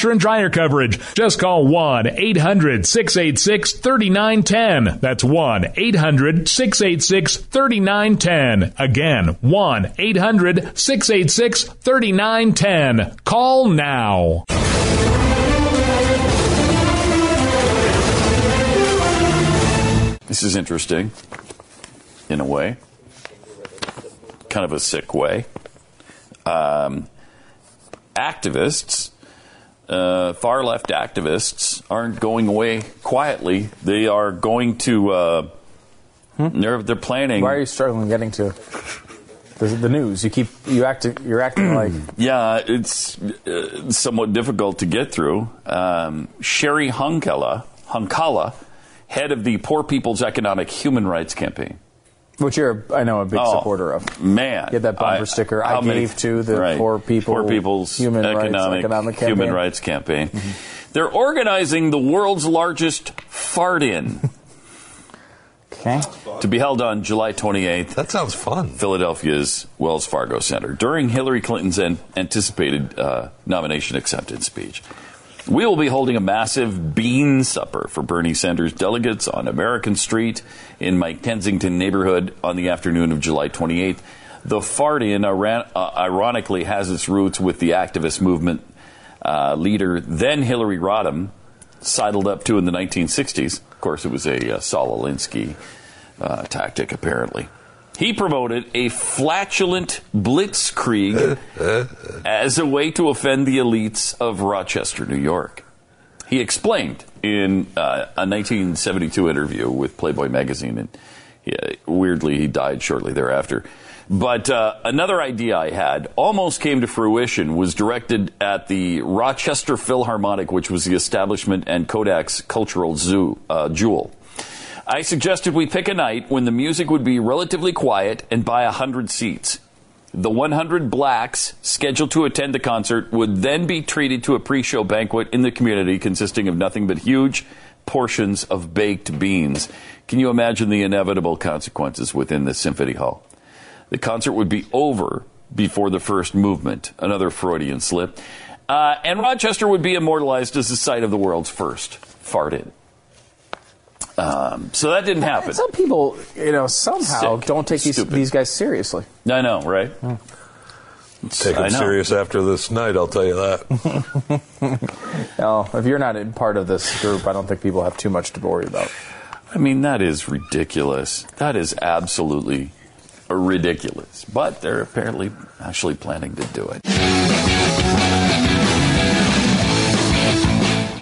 washer and dryer coverage. Just call 1 800 686 3910. That's 1 800 686 3910. Again, 1 800 686 3910. Call now. This is interesting in a way, kind of a sick way. Um, activists uh, far left activists aren't going away quietly. They are going to. Uh, hmm? They're they're planning. Why are you struggling getting to the, the news? You keep you act you're acting like. Yeah, it's uh, somewhat difficult to get through. Um, Cheri Honkala, Honkala, head of the Poor People's Economic Human Rights Campaign. Which you're, I know, a big oh, supporter of. Man, get that bumper I, sticker. I gave many, to the right, poor people, poor people's human economic, rights, economic campaign. human rights campaign. Mm-hmm. They're organizing the world's largest fart-in. okay. To be held on July 28th. That sounds fun. Philadelphia's Wells Fargo Center during Hillary Clinton's an- anticipated uh, nomination acceptance speech. We will be holding a massive bean supper for Bernie Sanders delegates on American Street in my Kensington neighborhood on the afternoon of July 28th. The fart in, uh, ironically, has its roots with the activist movement uh, leader, then Hillary Rodham, sidled up to in the 1960s. Of course, it was a uh, Saul Alinsky uh, tactic, apparently. He promoted a flatulent blitzkrieg as a way to offend the elites of Rochester, New York. He explained in uh, a 1972 interview with Playboy magazine, and weirdly, he died shortly thereafter. But uh, another idea I had almost came to fruition was directed at the Rochester Philharmonic, which was the establishment and Kodak's cultural zoo, uh, jewel. I suggested we pick a night when the music would be relatively quiet and buy 100 seats. The 100 blacks scheduled to attend the concert would then be treated to a pre show banquet in the community consisting of nothing but huge portions of baked beans. Can you imagine the inevitable consequences within the symphony hall? The concert would be over before the first movement, another Freudian slip, uh, and Rochester would be immortalized as the site of the world's first farted. Um, so that didn't happen. some people, you know, somehow Sick. don't take these, these guys seriously. I know, right? Hmm. Take them serious after this night, I'll tell you that. no, if you're not in part of this group, I don't think people have too much to worry about. I mean, that is ridiculous. That is absolutely ridiculous. But they're apparently actually planning to do it.